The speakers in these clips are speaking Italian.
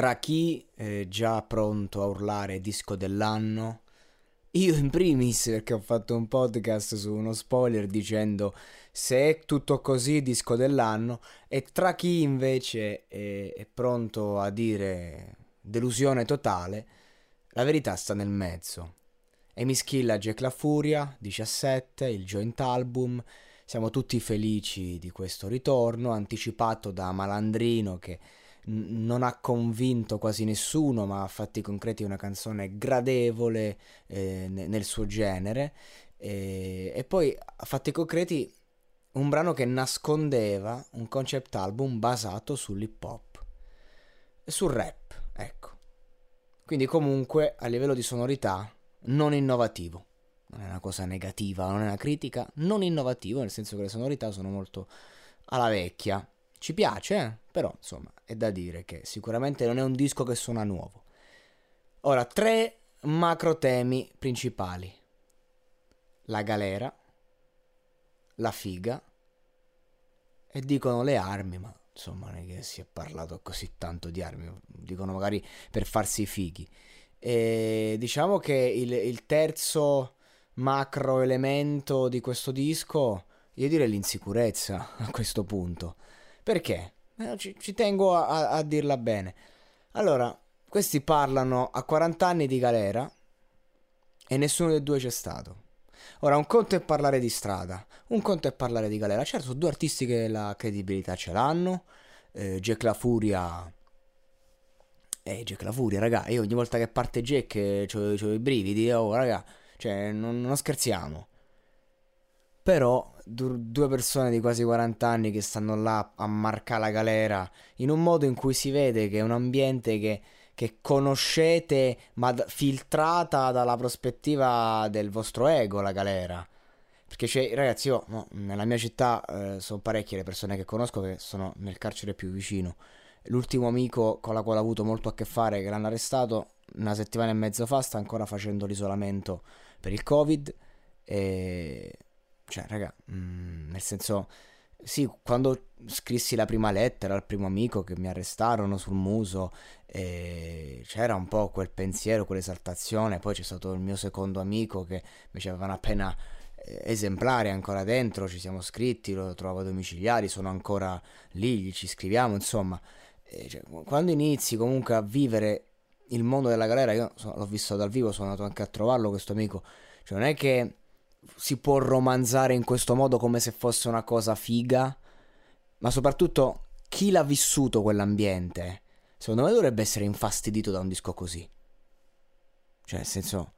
tra chi è già pronto a urlare disco dell'anno, io in primis perché ho fatto un podcast su uno spoiler dicendo se è tutto così disco dell'anno. E tra chi invece è, è pronto a dire delusione totale, la verità sta nel mezzo. E mi schilla Jack La Furia, 17, il joint album, siamo tutti felici di questo ritorno anticipato da Malandrino che non ha convinto quasi nessuno, ma a fatti concreti una canzone gradevole eh, nel suo genere. E, e poi a fatti concreti un brano che nascondeva un concept album basato sull'hip hop e sul rap, ecco. Quindi comunque a livello di sonorità non innovativo. Non è una cosa negativa, non è una critica, non innovativo, nel senso che le sonorità sono molto alla vecchia. Ci piace, eh? però insomma è da dire che sicuramente non è un disco che suona nuovo. Ora, tre macro temi principali. La galera, la figa e dicono le armi, ma insomma non è che si è parlato così tanto di armi, dicono magari per farsi i fighi. E diciamo che il, il terzo macro elemento di questo disco, io direi l'insicurezza a questo punto. Perché? Eh, ci, ci, tengo a, a, dirla bene. Allora, questi parlano a 40 anni di galera e nessuno dei due c'è stato. Ora, un conto è parlare di strada, un conto è parlare di galera. Certo, due artisti che la credibilità ce l'hanno. Eh, Jack La Furia. Eh, Jack La Furia, raga. Io ogni volta che parte Jack eh, ho i brividi. Oh, raga. Cioè, non, non scherziamo. Però due persone di quasi 40 anni che stanno là a marcare la galera in un modo in cui si vede che è un ambiente che che conoscete, ma d- filtrata dalla prospettiva del vostro ego, la galera. Perché c'è, ragazzi, io no, nella mia città eh, sono parecchie le persone che conosco che sono nel carcere più vicino. L'ultimo amico con la quale ho avuto molto a che fare, che l'hanno arrestato una settimana e mezzo fa, sta ancora facendo l'isolamento per il Covid. E... Cioè, raga, mh, mm, nel senso sì, quando scrissi la prima lettera al primo amico che mi arrestarono sul muso, eh, c'era un po' quel pensiero, quell'esaltazione. Poi c'è stato il mio secondo amico che invece aveva una pena eh, esemplare ancora dentro. Ci siamo scritti, lo trovo domiciliari, sono ancora lì, ci scriviamo. Insomma, cioè, quando inizi comunque a vivere il mondo della galera, io l'ho visto dal vivo, sono andato anche a trovarlo questo amico. Cioè, non è che si può romanzare in questo modo come se fosse una cosa figa, ma soprattutto chi l'ha vissuto quell'ambiente, secondo me dovrebbe essere infastidito da un disco così. Cioè, nel senso,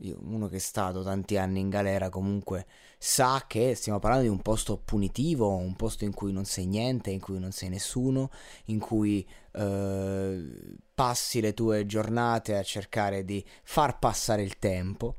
io, uno che è stato tanti anni in galera comunque sa che stiamo parlando di un posto punitivo, un posto in cui non sei niente, in cui non sei nessuno, in cui eh, passi le tue giornate a cercare di far passare il tempo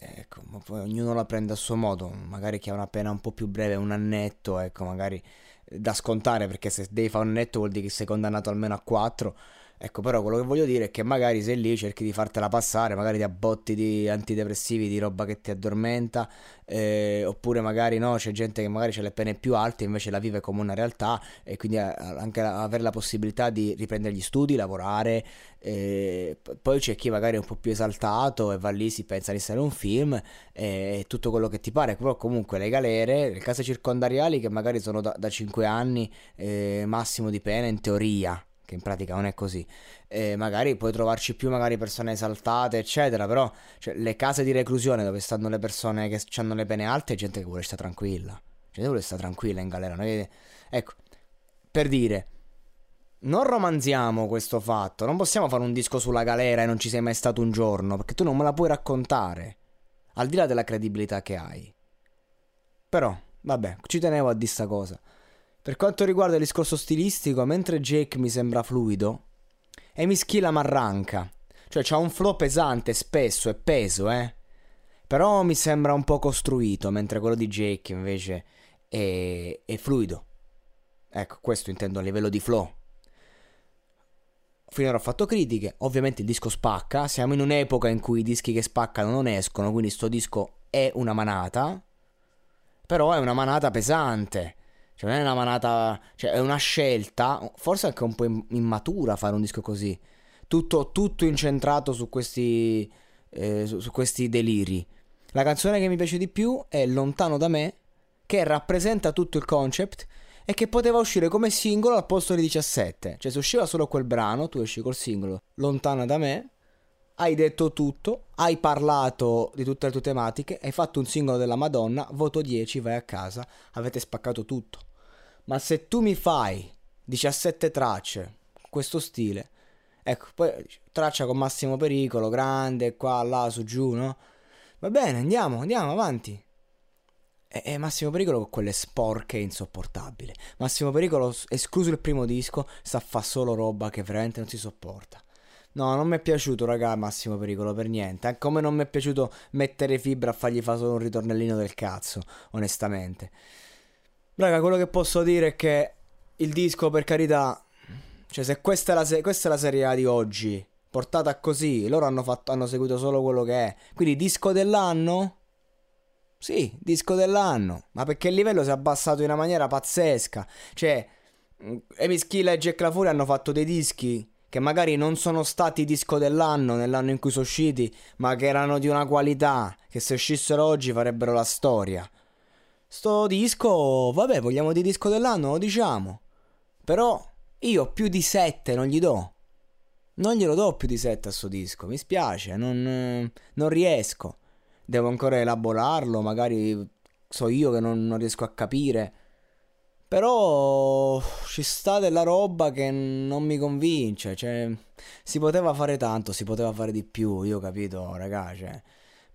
Ecco, ma poi ognuno la prende a suo modo, magari chi ha una pena un po' più breve, un annetto, ecco, magari da scontare perché se devi fare un annetto vuol dire che sei condannato almeno a 4 Ecco, però quello che voglio dire è che magari sei lì, cerchi di fartela passare, magari ti abbotti di antidepressivi, di roba che ti addormenta, eh, oppure magari no, c'è gente che magari ha le pene più alte, invece la vive come una realtà e quindi anche avere la possibilità di riprendere gli studi, lavorare. Eh, poi c'è chi magari è un po' più esaltato e va lì, si pensa di stare un film e tutto quello che ti pare, però comunque le galere, le case circondariali che magari sono da, da 5 anni eh, massimo di pena in teoria che in pratica non è così. E magari puoi trovarci più magari persone esaltate, eccetera, però cioè, le case di reclusione dove stanno le persone che hanno le pene alte è gente che vuole stare tranquilla. Gente che vuole stare tranquilla in galera. Noi... Ecco, per dire, non romanziamo questo fatto, non possiamo fare un disco sulla galera e non ci sei mai stato un giorno, perché tu non me la puoi raccontare, al di là della credibilità che hai. Però, vabbè, ci tenevo a dire sta cosa. Per quanto riguarda il discorso stilistico, mentre Jake mi sembra fluido, e mi schilla marranca. Cioè c'ha un flow pesante, spesso e peso, eh. Però mi sembra un po' costruito, mentre quello di Jake invece è, è fluido. Ecco, questo intendo a livello di flow. Finora ho fatto critiche, ovviamente il disco spacca, siamo in un'epoca in cui i dischi che spaccano non escono, quindi sto disco è una manata, però è una manata pesante Cioè, non è una manata. Cioè, è una scelta. Forse anche un po' immatura fare un disco così. Tutto, tutto incentrato su questi. Eh, su, su questi deliri. La canzone che mi piace di più è Lontano da me, che rappresenta tutto il concept e che poteva uscire come singolo al posto di 17. Cioè, se usciva solo quel brano, tu esci col singolo Lontana da me, hai detto tutto, hai parlato di tutte le tue tematiche, hai fatto un singolo della Madonna, voto 10, vai a casa, avete spaccato tutto. Ma se tu mi fai 17 tracce, questo stile, ecco, poi traccia con massimo pericolo, grande, qua, là, su, giù, no? Va bene, andiamo, andiamo avanti. E, e Massimo Pericolo con quelle sporche insopportabili. Massimo Pericolo, escluso il primo disco, sta a fa solo roba che veramente non si sopporta. No, non mi è piaciuto, raga, Massimo Pericolo, per niente. Come non mi è piaciuto mettere fibra a fargli fare solo un ritornellino del cazzo, onestamente. Raga, quello che posso dire è che il disco, per carità, cioè se questa è la, se- questa è la serie A di oggi, portata così, loro hanno, fatto, hanno seguito solo quello che è. Quindi disco dell'anno? Sì, disco dell'anno. Ma perché il livello si è abbassato in una maniera pazzesca. Cioè, Amy Skill e Jack La Furia hanno fatto dei dischi che magari non sono stati disco dell'anno nell'anno in cui sono usciti, ma che erano di una qualità che se uscissero oggi farebbero la storia. Sto disco, vabbè, vogliamo di disco dell'anno, lo diciamo. Però io più di 7 non gli do. Non glielo do più di 7 a sto disco, mi spiace, non, non riesco. Devo ancora elaborarlo, magari so io che non, non riesco a capire. Però ci sta della roba che non mi convince, cioè si poteva fare tanto, si poteva fare di più, io capito, ragazzi, cioè,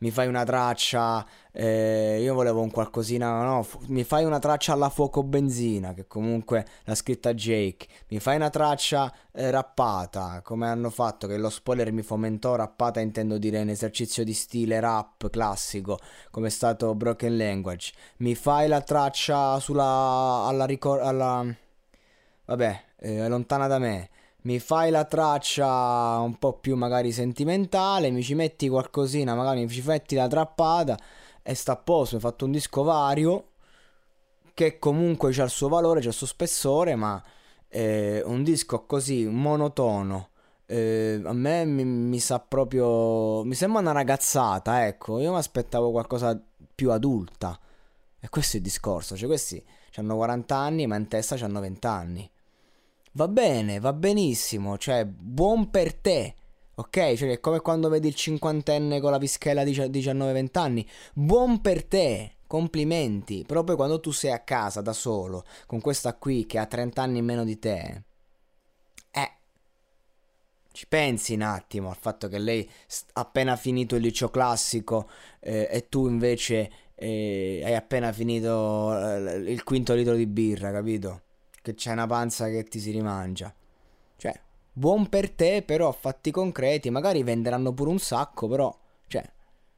mi fai una traccia, eh, io volevo un qualcosina, no, fu- mi fai una traccia alla fuoco benzina, che comunque l'ha scritta Jake, mi fai una traccia eh, rappata, come hanno fatto, che lo spoiler mi fomentò, rappata intendo dire un esercizio di stile rap classico, come è stato Broken Language, mi fai la traccia sulla, alla, ricor- alla vabbè, eh, lontana da me, mi fai la traccia un po' più magari sentimentale, mi ci metti qualcosina, magari mi ci metti la trappata e sta a posto, mi hai fatto un disco vario che comunque ha il suo valore, ha il suo spessore, ma eh, un disco così monotono eh, a me mi, mi, sa proprio mi sembra una ragazzata, ecco, io mi aspettavo qualcosa più adulta. E questo è il discorso, cioè questi hanno 40 anni, ma in testa hanno 20 anni va bene, va benissimo, cioè buon per te. Ok, cioè è come quando vedi il cinquantenne con la pischella di 19-20 anni. Buon per te, complimenti. Proprio quando tu sei a casa da solo, con questa qui che ha 30 anni in meno di te. Eh, ci pensi un attimo al fatto che lei ha appena finito il liceo classico eh, e tu invece eh, hai appena finito eh, il quinto litro di birra, capito? Che c'è una panza che ti si rimangia. Cioè, buon per te, però fatti concreti, magari venderanno pure un sacco, però, cioè,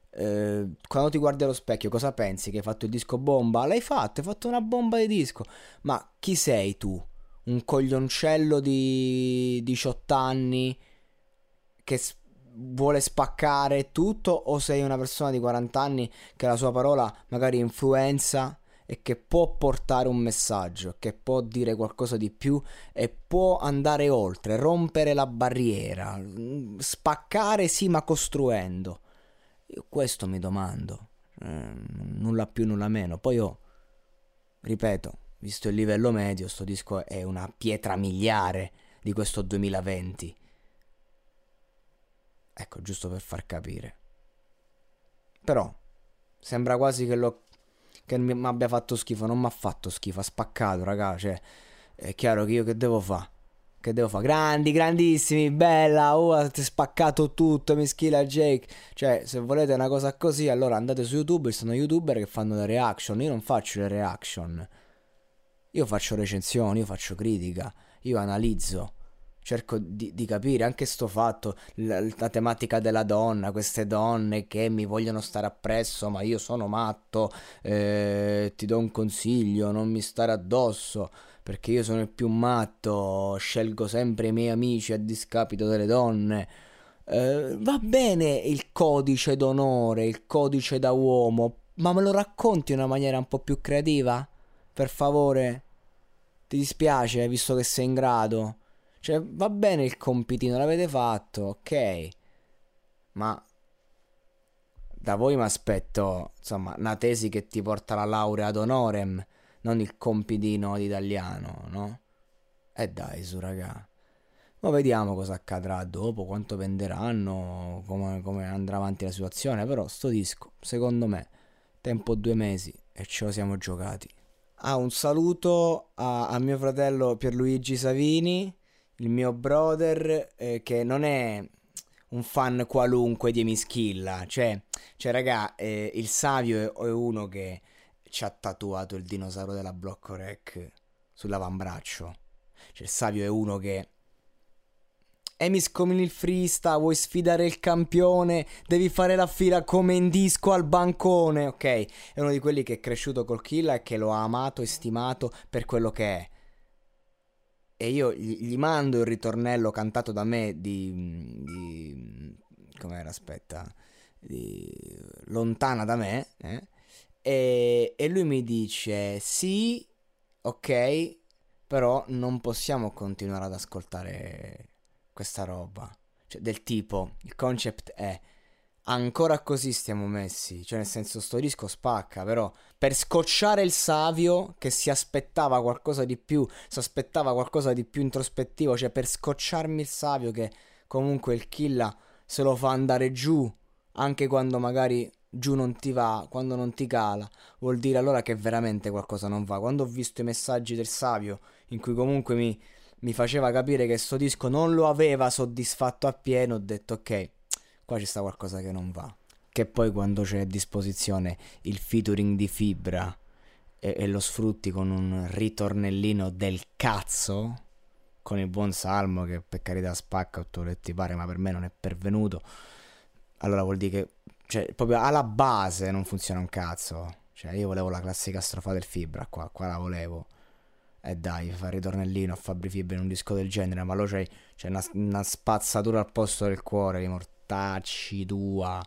eh, quando ti guardi allo specchio cosa pensi? Che hai fatto il disco bomba? L'hai fatto, hai fatto una bomba di disco. Ma chi sei tu? Un coglioncello di 18 anni che vuole spaccare tutto o sei una persona di 40 anni che la sua parola magari influenza e che può portare un messaggio, che può dire qualcosa di più e può andare oltre, rompere la barriera, mm, spaccare sì ma costruendo. Io questo mi domando, eh, nulla più nulla meno. Poi io, ripeto, visto il livello medio, sto disco è una pietra miliare di questo 2020. Ecco, giusto per far capire. Però sembra quasi che lo che mi abbia fatto schifo, non mi ha fatto schifo, ha spaccato, raga, cioè, è chiaro che io che devo fare? Che devo fare? Grandi, grandissimi, bella, oh, avete spaccato tutto, mi schila Jake. Cioè, se volete una cosa così, allora andate su YouTube, ci sono youtuber che fanno le reaction, io non faccio le reaction. Io faccio recensioni, io faccio critica, io analizzo cerco di, di, capire anche sto fatto, la, la, tematica della donna, queste donne che mi vogliono stare appresso, ma io sono matto, eh, ti do un consiglio, non mi stare addosso, perché io sono il più matto, scelgo sempre i miei amici a discapito delle donne. Eh, va bene il codice d'onore, il codice da uomo, ma me lo racconti in una maniera un po' più creativa? Per favore? ti dispiace, visto che sei in grado? Cioè, va bene il compitino, l'avete fatto, ok. Ma da voi mi aspetto, insomma, una tesi che ti porta la laurea ad honorem, non il compitino di italiano, no? E dai, su, raga. Ma vediamo cosa accadrà dopo, quanto venderanno, come, come, andrà avanti la situazione. Però sto disco, secondo me, tempo due mesi e ce lo siamo giocati. Ah, un saluto a, a mio fratello Pierluigi Savini, il mio brother, eh, che non è un fan qualunque di Emischilla. Cioè, cioè raga, eh, il Savio è, è, uno che ci ha tatuato il dinosauro della Blocco Rec sull'avambraccio. Cioè, il Savio è uno che... Emis come il freestyle, vuoi sfidare il campione, devi fare la fila come in disco al bancone, ok? È uno di quelli che è cresciuto col Killa e che lo ha amato e stimato per quello che è e io gli, mando il ritornello cantato da me di, di com'era aspetta di lontana da me eh? e, e lui mi dice sì ok però non possiamo continuare ad ascoltare questa roba cioè del tipo il concept è ancora così stiamo messi. Cioè, nel senso, sto disco spacca, però per scocciare il Savio che si aspettava qualcosa di più, si aspettava qualcosa di più introspettivo, cioè per scocciarmi il Savio che comunque il Killa se lo fa andare giù anche quando magari giù non ti va, quando non ti cala, vuol dire allora che veramente qualcosa non va. Quando ho visto i messaggi del Savio in cui comunque mi, mi faceva capire che sto disco non lo aveva soddisfatto appieno, ho detto ok qua ci sta qualcosa che non va. Che poi quando c'è a disposizione il featuring di fibra e, e lo sfrutti con un ritornellino del cazzo, con il buon salmo che per carità spacca otto letti pare, ma per me non è pervenuto, allora vuol dire che cioè, proprio alla base non funziona un cazzo. Cioè, io volevo la classica strofa del fibra qua, qua la volevo. E dai, fa ritornellino a Fabri Fibra in un disco del genere, ma lo c'è, c'è una, una spazzatura al posto del cuore di mortacci tua.